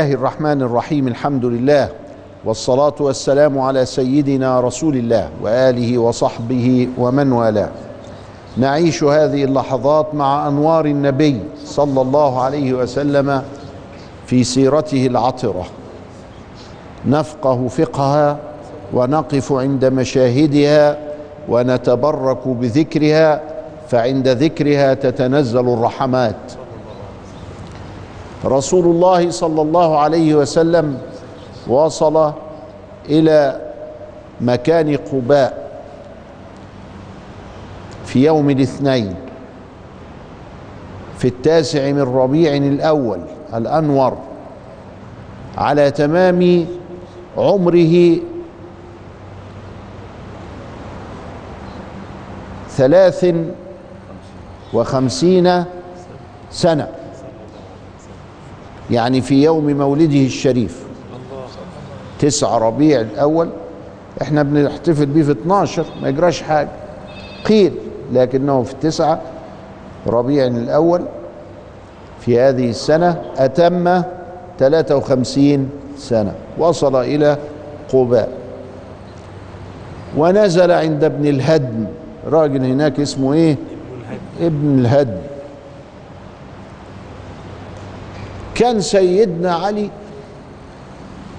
الله الرحمن الرحيم الحمد لله والصلاة والسلام على سيدنا رسول الله وآله وصحبه ومن والاه. نعيش هذه اللحظات مع أنوار النبي صلى الله عليه وسلم في سيرته العطرة. نفقه فقهها ونقف عند مشاهدها ونتبرك بذكرها فعند ذكرها تتنزل الرحمات. رسول الله صلى الله عليه وسلم وصل إلى مكان قباء في يوم الاثنين في التاسع من ربيع الأول الأنور على تمام عمره ثلاث وخمسين سنة. يعني في يوم مولده الشريف. تسعة ربيع الأول. إحنا بنحتفل بيه في 12 ما يجراش حاجة. قيل لكنه في التسعة ربيع الأول. في هذه السنة أتم 53 سنة. وصل إلى قباء. ونزل عند ابن الهدم. راجل هناك اسمه إيه؟ ابن الهدم. كان سيدنا علي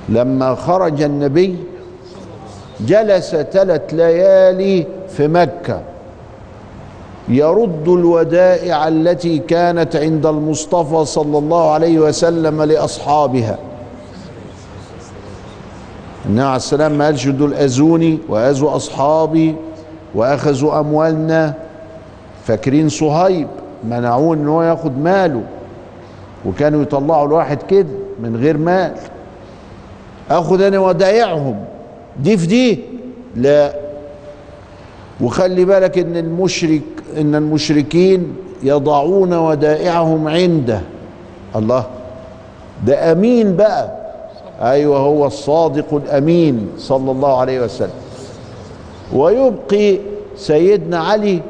لما خرج النبي جلس ثلاث ليالي في مكة يرد الودائع التي كانت عند المصطفى صلى الله عليه وسلم لأصحابها. النبي عليه السلام ما قالش دول أذوني وأذوا أصحابي وأخذوا أموالنا. فاكرين صهيب منعوه إن هو ياخد ماله. وكانوا يطلعوا الواحد كده من غير مال. اخد أنا ودايعهم. دي في دي؟ لا. وخلي بالك إن المشرك إن المشركين يضعون ودائعهم عنده. الله. ده أمين بقى. أيوه هو الصادق الأمين صلى الله عليه وسلم. ويبقي سيدنا علي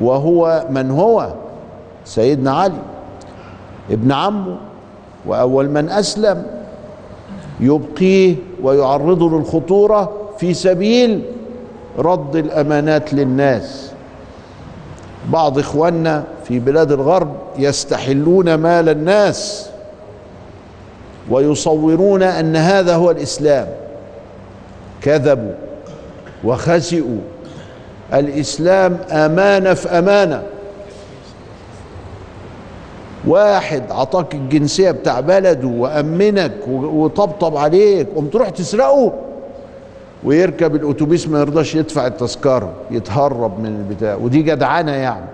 وهو من هو؟ سيدنا علي. ابن عمه وأول من أسلم يبقيه ويعرضه للخطورة في سبيل رد الأمانات للناس. بعض إخواننا في بلاد الغرب يستحلون مال الناس ويصورون أن هذا هو الإسلام. كذبوا وخسئوا. الإسلام أمانة في أمانة. واحد عطاك الجنسية بتاع بلده وأمنك وطبطب عليك قمت تروح تسرقه. ويركب الأتوبيس ما يرضاش يدفع التذكرة يتهرب من البتاع. ودي جدعنه يعني.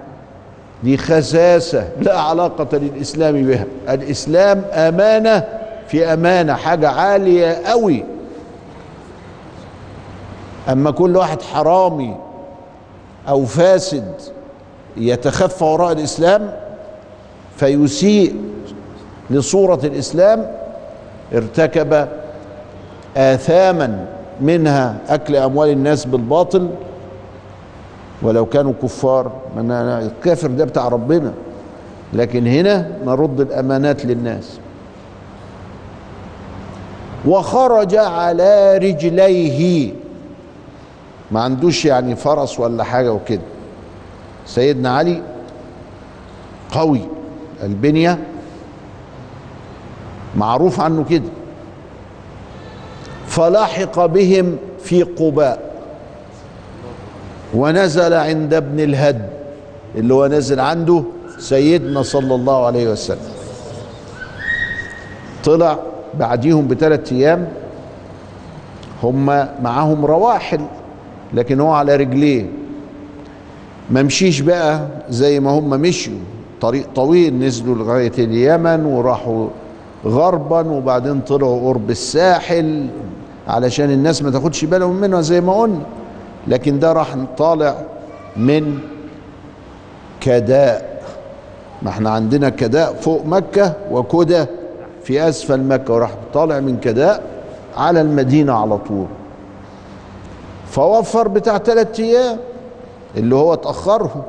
دي خساسة لا علاقة للإسلام بها. الإسلام أمانة في أمانة حاجة عالية قوي أما كل واحد حرامي أو فاسد يتخفى وراء الإسلام فيسيء لصورة الإسلام ارتكب آثاما منها أكل أموال الناس بالباطل ولو كانوا كفار الكافر ده بتاع ربنا. لكن هنا نرد الأمانات للناس. وخرج على رجليه. ما عندوش يعني فرس ولا حاجة وكده. سيدنا علي قوي. البنية معروف عنه كده. فلاحق بهم في قباء. ونزل عند ابن الهد اللي هو نزل عنده سيدنا صلى الله عليه وسلم. طلع بعديهم بثلاث أيام هم معاهم رواحل لكن هو على رجليه. ما مشيش بقى زي ما هم مشيوا. طريق طويل نزلوا لغاية اليمن وراحوا غربا وبعدين طلعوا قرب الساحل علشان الناس ما تاخدش بالهم منها زي ما قلنا. لكن ده راح طالع من كداء. ما إحنا عندنا كداء فوق مكة وكدى في أسفل مكة وراح طالع من كداء على المدينة على طول. فوفر بتاع ثلاث أيام اللي هو اتاخرهم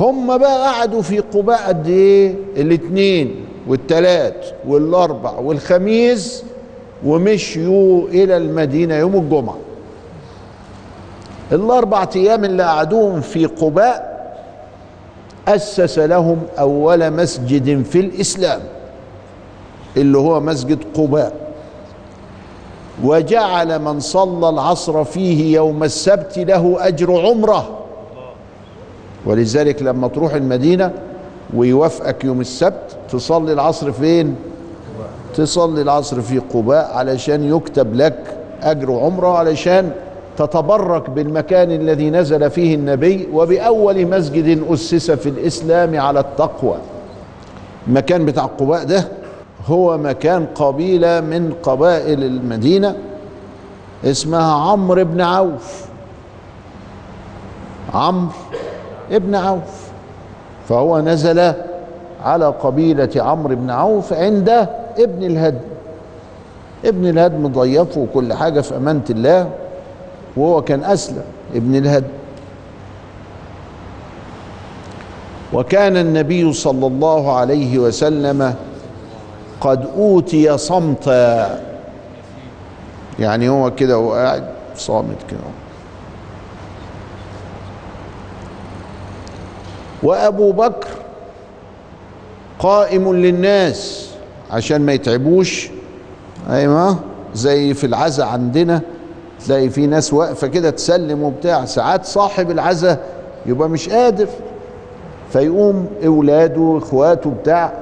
هم بقى قعدوا في قباء قد إيه؟ الاثنين والثلاث والأربع والخميس ومشيوا إلى المدينة يوم الجمعة. الأربع أيام اللي قعدوهم في قباء أسس لهم أول مسجد في الإسلام اللي هو مسجد قباء. وجعل من صلى العصر فيه يوم السبت له أجر عمرة. ولذلك لما تروح المدينة ويوافقك يوم السبت تصلي العصر فين؟ تصلي العصر في قباء علشان يكتب لك أجر عمرة علشان تتبرك بالمكان الذي نزل فيه النبي وبأول مسجد أسس في الإسلام على التقوى. المكان بتاع قباء ده هو مكان قبيلة من قبائل المدينة اسمها عمرو بن عوف. عمرو ابن عوف. فهو نزل على قبيلة عمرو بن عوف عند ابن الهدم. ابن الهدم ضيفه وكل حاجة في أمانة الله وهو كان أسلم ابن الهدم. وكان النبي صلى الله عليه وسلم قد أوتي صمتا. يعني هو كده وهو قاعد صامت كده. وأبو بكر قائم للناس عشان ما يتعبوش. أيوه. زي في العزا عندنا تلاقي في ناس واقفة كده تسلم وبتاع ساعات صاحب العزا يبقى مش قادر فيقوم أولاده اخواته بتاع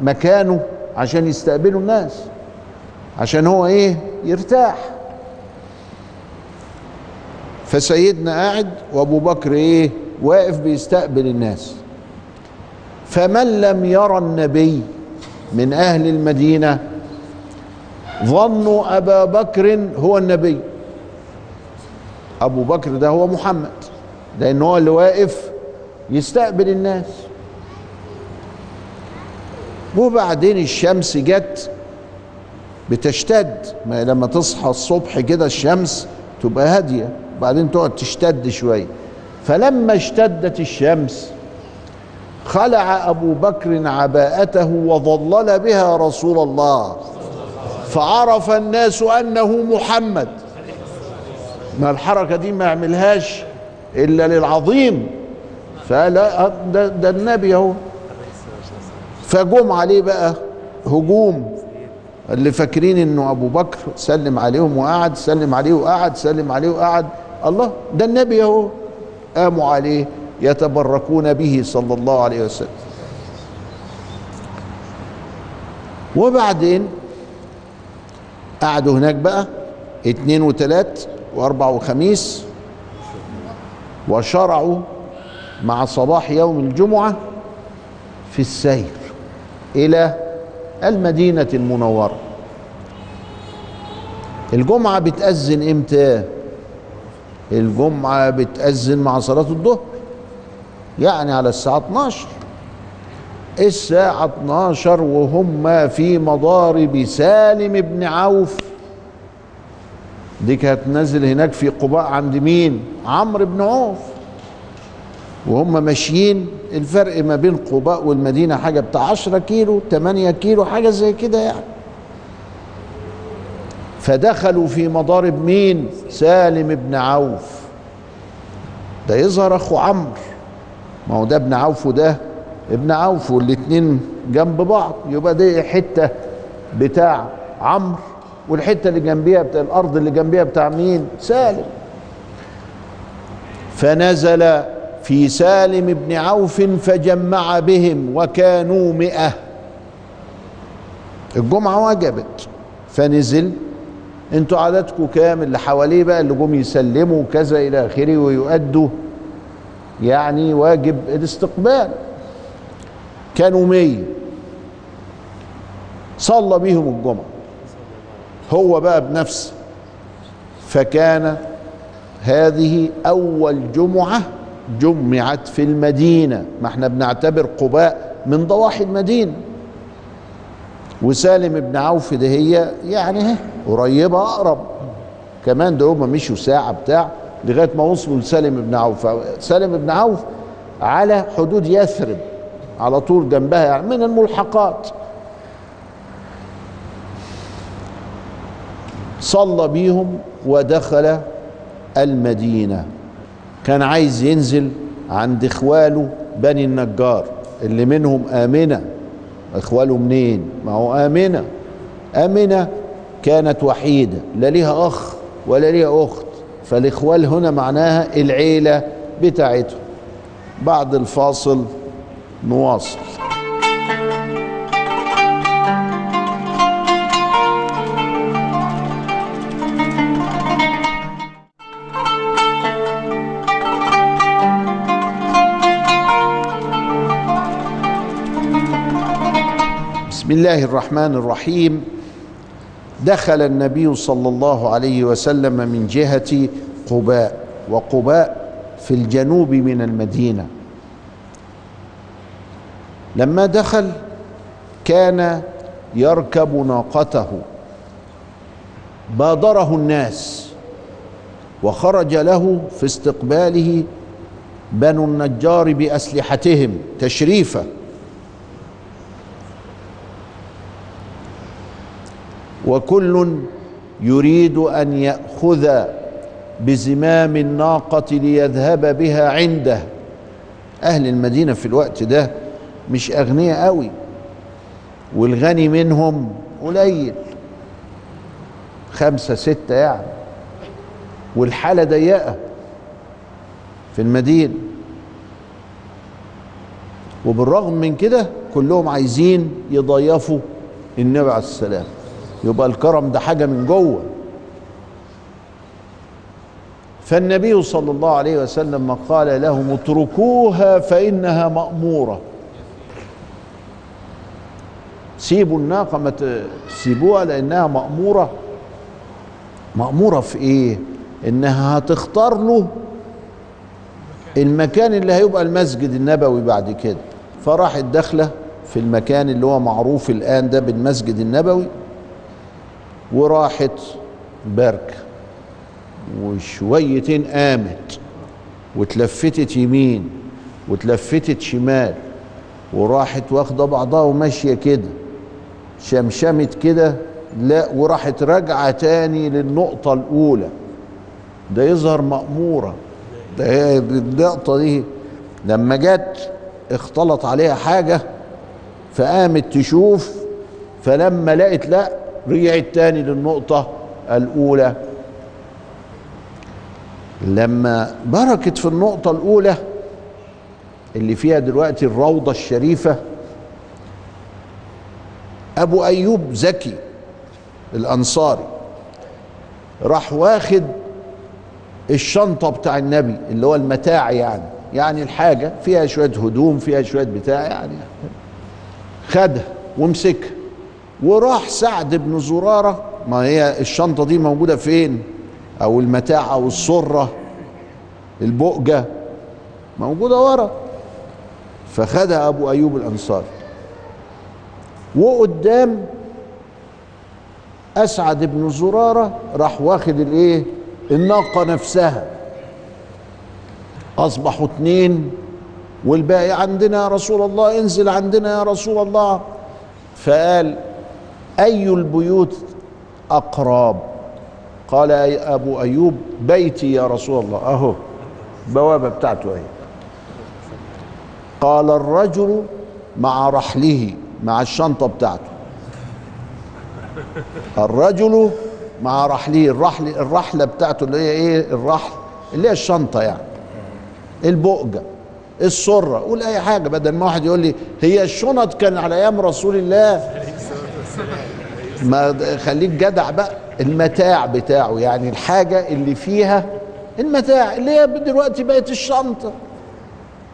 مكانه عشان يستقبلوا الناس عشان هو إيه؟ يرتاح. فسيدنا قاعد وأبو بكر إيه؟ واقف بيستقبل الناس. فمن لم يرى النبي من أهل المدينة ظنوا أبا بكر هو النبي. أبو بكر ده هو محمد لأن هو اللي واقف يستقبل الناس. وبعدين الشمس جت بتشتد ما لما تصحى الصبح كده الشمس تبقى هادية وبعدين تقعد تشتد شوية. فلما اشتدت الشمس خلع أبو بكر عباءته وظلل بها رسول الله فعرف الناس أنه محمد. ما الحركة دي ما يعملهاش إلا للعظيم. فلا ده, ده النبي أهو. فجم عليه بقى هجوم. اللي فاكرين إنه أبو بكر سلم عليهم وقعد سلم عليه وقعد سلم عليه وقعد. الله ده النبي أهو. قاموا عليه يتبركون به صلى الله عليه وسلم وبعدين قعدوا هناك بقى اتنين وتلات واربع وخميس وشرعوا مع صباح يوم الجمعة في السير إلى المدينة المنورة الجمعة بتأذن إمتى؟ الجمعة بتأذن مع صلاة الظهر يعني على الساعة 12 الساعة 12 وهم في مضارب سالم بن عوف. دي كانت نازل هناك في قباء عند مين؟ عمرو بن عوف. وهم ماشيين الفرق ما بين قباء والمدينة حاجة بتاع 10 كيلو 8 كيلو حاجة زي كده يعني. فدخلوا في مضارب مين؟ سالم بن عوف. ده يظهر أخو عمرو. ما هو ده ابن عوف وده ابن عوف والاتنين جنب بعض. يبقى دي حتة بتاع عمرو والحتة اللي جنبيها بتاع الأرض اللي جنبيها بتاع مين؟ سالم. فنزل في سالم بن عوف فجمع بهم وكانوا مئة. الجمعة وجبت فنزل أنتوا عددكم كام؟ اللي حواليه بقى اللي جم يسلموا كذا إلى آخره ويؤدوا يعني واجب الاستقبال. كانوا مية. صلى بيهم الجمعة. هو بقى بنفسه. فكان هذه أول جمعة جمعت في المدينة. ما إحنا بنعتبر قباء من ضواحي المدينة. وسالم بن عوف ده هي يعني قريبة أقرب. كمان ده هما مشوا ساعة بتاع لغاية ما وصلوا لسالم بن عوف. سالم بن عوف على حدود يثرب على طول جنبها يعني من الملحقات. صلى بيهم ودخل المدينة. كان عايز ينزل عند إخواله بني النجار اللي منهم آمنة. إخواله منين؟ ما هو آمنة. آمنة كانت وحيدة لا ليها أخ ولا ليها أخت. فالإخوال هنا معناها العيلة بتاعتهم. بعد الفاصل نواصل. بسم الله الرحمن الرحيم. دخل النبي صلى الله عليه وسلم من جهة قباء وقباء في الجنوب من المدينة. لما دخل كان يركب ناقته. بادره الناس وخرج له في استقباله بنو النجار بأسلحتهم تشريفا. وكل يريد أن يأخذ بزمام الناقة ليذهب بها عنده. أهل المدينة في الوقت ده مش أغنياء قوي والغني منهم قليل خمسة ستة يعني. والحالة ضيقة في المدينة. وبالرغم من كده كلهم عايزين يضيفوا النبي عليه السلام. يبقى الكرم ده حاجة من جوه. فالنبي صلى الله عليه وسلم قال لهم اتركوها فإنها مأمورة. سيبوا الناقة ما تسيبوها لأنها مأمورة. مأمورة في إيه؟ إنها هتختار له المكان اللي هيبقى المسجد النبوي بعد كده. فراحت داخلة في المكان اللي هو معروف الآن ده بالمسجد النبوي. وراحت بركة وشويتين قامت وتلفتت يمين وتلفتت شمال وراحت واخدة بعضها وماشية كده شمشمت كده لا وراحت راجعة تاني للنقطة الأولى. ده يظهر مأمورة. ده النقطة دي لما جت اختلط عليها حاجة فقامت تشوف فلما لقت لا رجعت تاني للنقطة الأولى. لما بركت في النقطة الأولى اللي فيها دلوقتي الروضة الشريفة أبو أيوب زكي الأنصاري راح واخد الشنطة بتاع النبي اللي هو المتاع يعني يعني الحاجة فيها شوية هدوم فيها شوية بتاع يعني خدها ومسكها. وراح سعد بن زرارة. ما هي الشنطة دي موجودة فين؟ أو المتاع أو السرة؟ البؤجة؟ موجودة ورا. فخدها أبو أيوب الأنصاري. وقدام أسعد بن زرارة راح واخد الإيه؟ الناقة نفسها. أصبحوا اتنين. والباقي عندنا يا رسول الله انزل عندنا يا رسول الله. فقال أي البيوت أقرب؟ قال أي أبو أيوب بيتي يا رسول الله. أهو بوابة بتاعته أهي. قال الرجل مع رحله مع الشنطة بتاعته. الرجل مع رحله الرحل الرحلة بتاعته اللي هي إيه؟ الرحل اللي هي الشنطة يعني. البؤجة السرة قول أي حاجة بدل ما واحد يقول لي هي الشنط كان على أيام رسول الله. ما خليك جدع بقى. المتاع بتاعه يعني الحاجة اللي فيها المتاع اللي هي دلوقتي بقت الشنطة.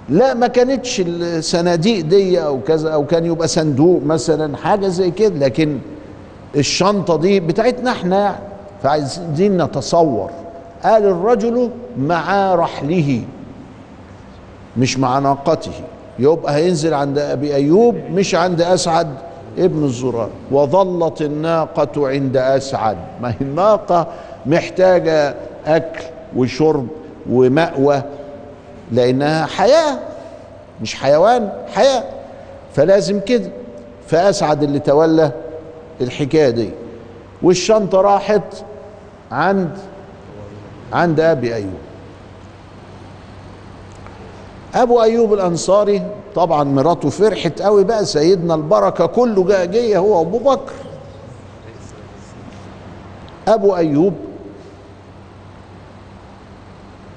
لا ما كانتش الصناديق دي أو كذا أو كان يبقى صندوق مثلا حاجة زي كده. لكن الشنطة دي بتاعتنا إحنا يعني فعايزين نتصور. قال الرجل مع رحله مش مع ناقته. يبقى هينزل عند أبي أيوب مش عند أسعد. ابن الزرار. وظلت الناقة عند أسعد. ما هي الناقة؟ محتاجة أكل وشرب ومأوى لأنها حياة مش حيوان حياة. فلازم كده. فأسعد اللي تولى الحكاية دي. والشنطة راحت عند عند أبي أيوب. أبو أيوب الأنصاري طبعا مراته فرحت قوي بقى سيدنا البركة كله جاء جاية هو أبو بكر. أبو أيوب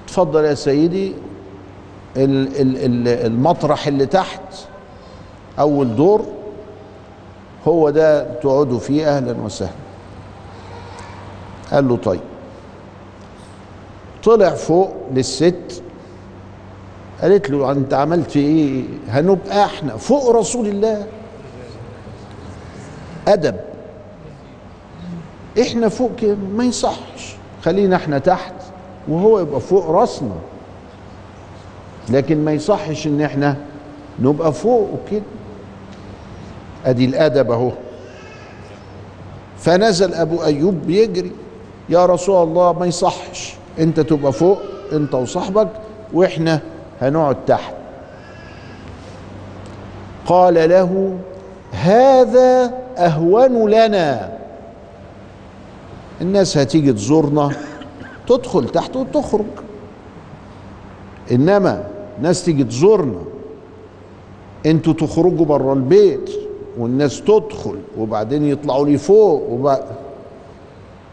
اتفضل يا سيدي ال- ال- ال- المطرح اللي تحت أول دور هو ده تقعدوا فيه أهلا وسهلا. قال له طيب. طلع فوق للست قالت له انت عملت إيه؟ هنبقى إحنا فوق رسول الله. أدب. إحنا فوق كده ما يصحش. خلينا إحنا تحت وهو يبقى فوق راسنا. لكن ما يصحش ان إحنا نبقى فوق كده أدي الأدب أهو. فنزل أبو أيوب بيجري يا رسول الله ما يصحش. انت تبقى فوق انت وصاحبك وإحنا هنقعد تحت. قال له هذا أهون لنا. الناس هتيجي تزورنا تدخل تحت وتخرج. إنما ناس تيجي تزورنا. أنتوا تخرجوا بره البيت والناس تدخل وبعدين يطلعوا لي فوق وبعد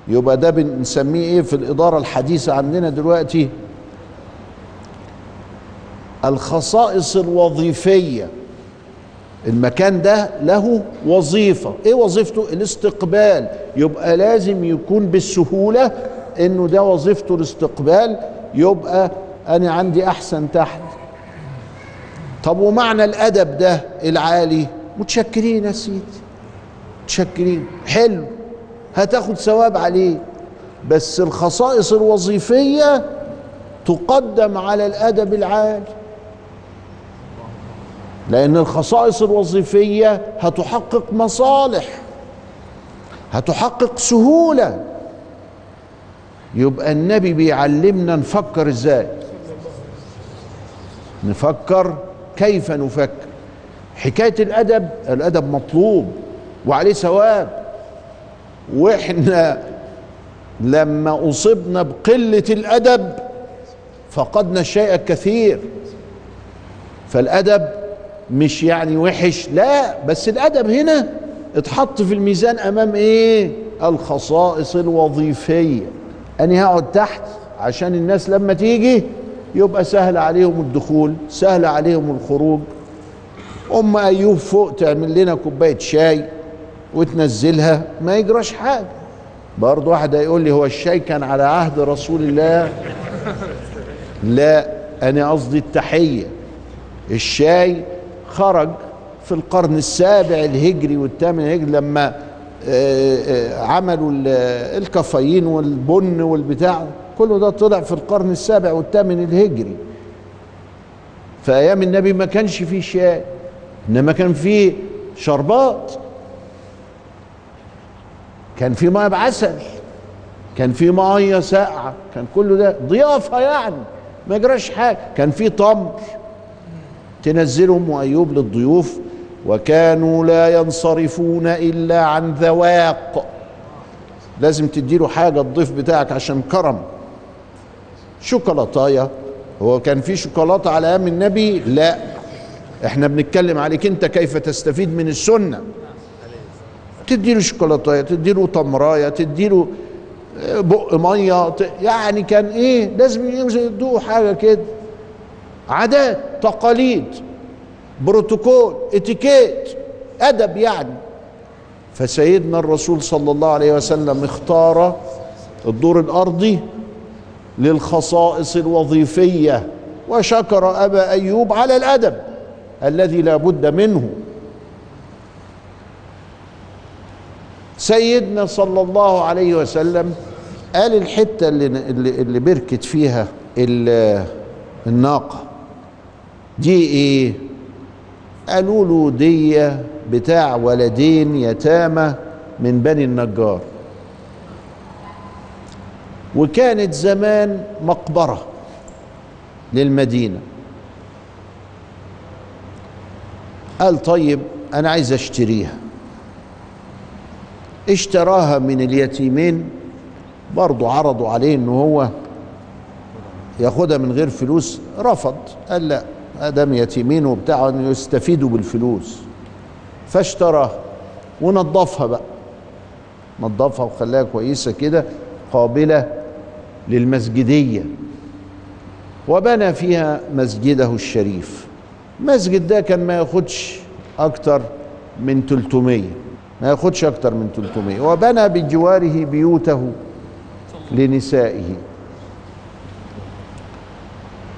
يبقى ده بنسميه إيه في الإدارة الحديثة عندنا دلوقتي؟ الخصائص الوظيفية. المكان ده له وظيفة. إيه وظيفته؟ الاستقبال. يبقى لازم يكون بالسهولة إنه ده وظيفته الاستقبال. يبقى أنا عندي أحسن تحت. طب ومعنى الأدب ده العالي؟ متشكرين يا سيدي. متشكرين. حلو. هتاخد ثواب عليه. بس الخصائص الوظيفية تقدم على الأدب العالي. لأن الخصائص الوظيفية هتحقق مصالح هتحقق سهولة. يبقى النبي بيعلمنا نفكر إزاي؟ نفكر كيف نفكر. حكاية الأدب الأدب مطلوب وعليه ثواب. وإحنا لما أصبنا بقلة الأدب فقدنا الشيء الكثير. فالأدب مش يعني وحش لا بس الأدب هنا اتحط في الميزان أمام إيه؟ الخصائص الوظيفية. اني هقعد تحت عشان الناس لما تيجي يبقى سهل عليهم الدخول سهل عليهم الخروج. أم أيوب فوق تعمل لنا كوباية شاي وتنزلها ما يجراش حاجة. برضه واحد هيقول لي هو الشاي كان على عهد رسول الله؟ لا أنا قصدي التحية. الشاي خرج في القرن السابع الهجري والثامن الهجري لما عملوا الكافيين والبن والبتاع. كله ده طلع في القرن السابع والثامن الهجري. في أيام النبي ما كانش فيه شاي إنما كان فيه شربات. كان في ميه بعسل كان في ميه ساقعة كان كله ده ضيافة يعني ما يجراش حاجة. كان في تمر تنزلهم وأيوب للضيوف وكانوا لا ينصرفون إلا عن ذواق. لازم تديله حاجة الضيف بتاعك عشان كرم. شوكولاتاية. هو كان في شوكولاتة على أيام النبي؟ لا. إحنا بنتكلم عليك أنت كيف تستفيد من السنة. تديله شوكولاتاية تديله تمراية تديله بق مية يعني كان إيه؟ لازم يدوه حاجة كده. عادات. تقاليد بروتوكول اتيكيت أدب يعني. فسيدنا الرسول صلى الله عليه وسلم اختار الدور الأرضي للخصائص الوظيفية وشكر أبا أيوب على الأدب الذي لا بد منه. سيدنا صلى الله عليه وسلم قال الحتة اللي اللي, اللي بركت فيها الناقة. دي إيه قالوا له دي بتاع ولدين يتامى من بني النجار. وكانت زمان مقبرة للمدينة. قال طيب أنا عايز أشتريها. اشتراها من اليتيمين برضه عرضوا عليه ان هو ياخدها من غير فلوس رفض قال لا. آدم يتيمين وبتاع يستفيدوا بالفلوس. فاشتراها ونظفها بقى. نظفها وخلاها كويسة كده قابلة للمسجدية. وبنى فيها مسجده الشريف. المسجد ده كان ما ياخدش أكتر من 300 ما ياخدش أكتر من 300 وبنى بجواره بيوته لنسائه.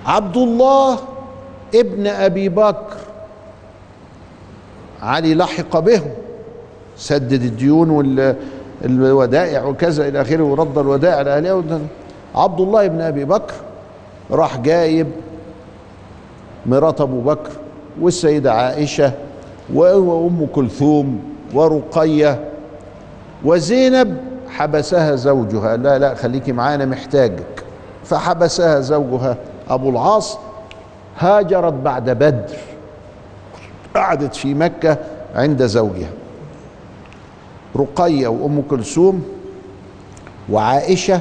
عبد الله ابن أبي بكر. علي لحق بهم سدد الديون والودائع وكذا إلى آخره ورد الودائع لاهلها عبد الله بن أبي بكر راح جايب مرات أبو بكر والسيدة عائشة وأم كلثوم ورقية وزينب. حبسها زوجها. لا لا خليكي معانا محتاجك. فحبسها زوجها أبو العاص. هاجرت بعد بدر. قعدت في مكة عند زوجها. رقية وأم كلثوم وعائشة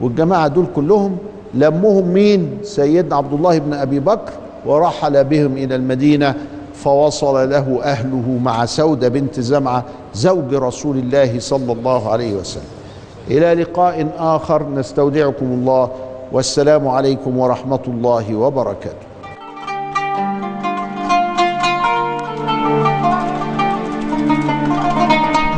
والجماعة دول كلهم لمهم مين؟ سيدنا عبد الله بن أبي بكر ورحل بهم إلى المدينة فوصل له أهله مع سودة بنت زمعة زوج رسول الله صلى الله عليه وسلم. إلى لقاء آخر نستودعكم الله والسلام عليكم ورحمة الله وبركاته.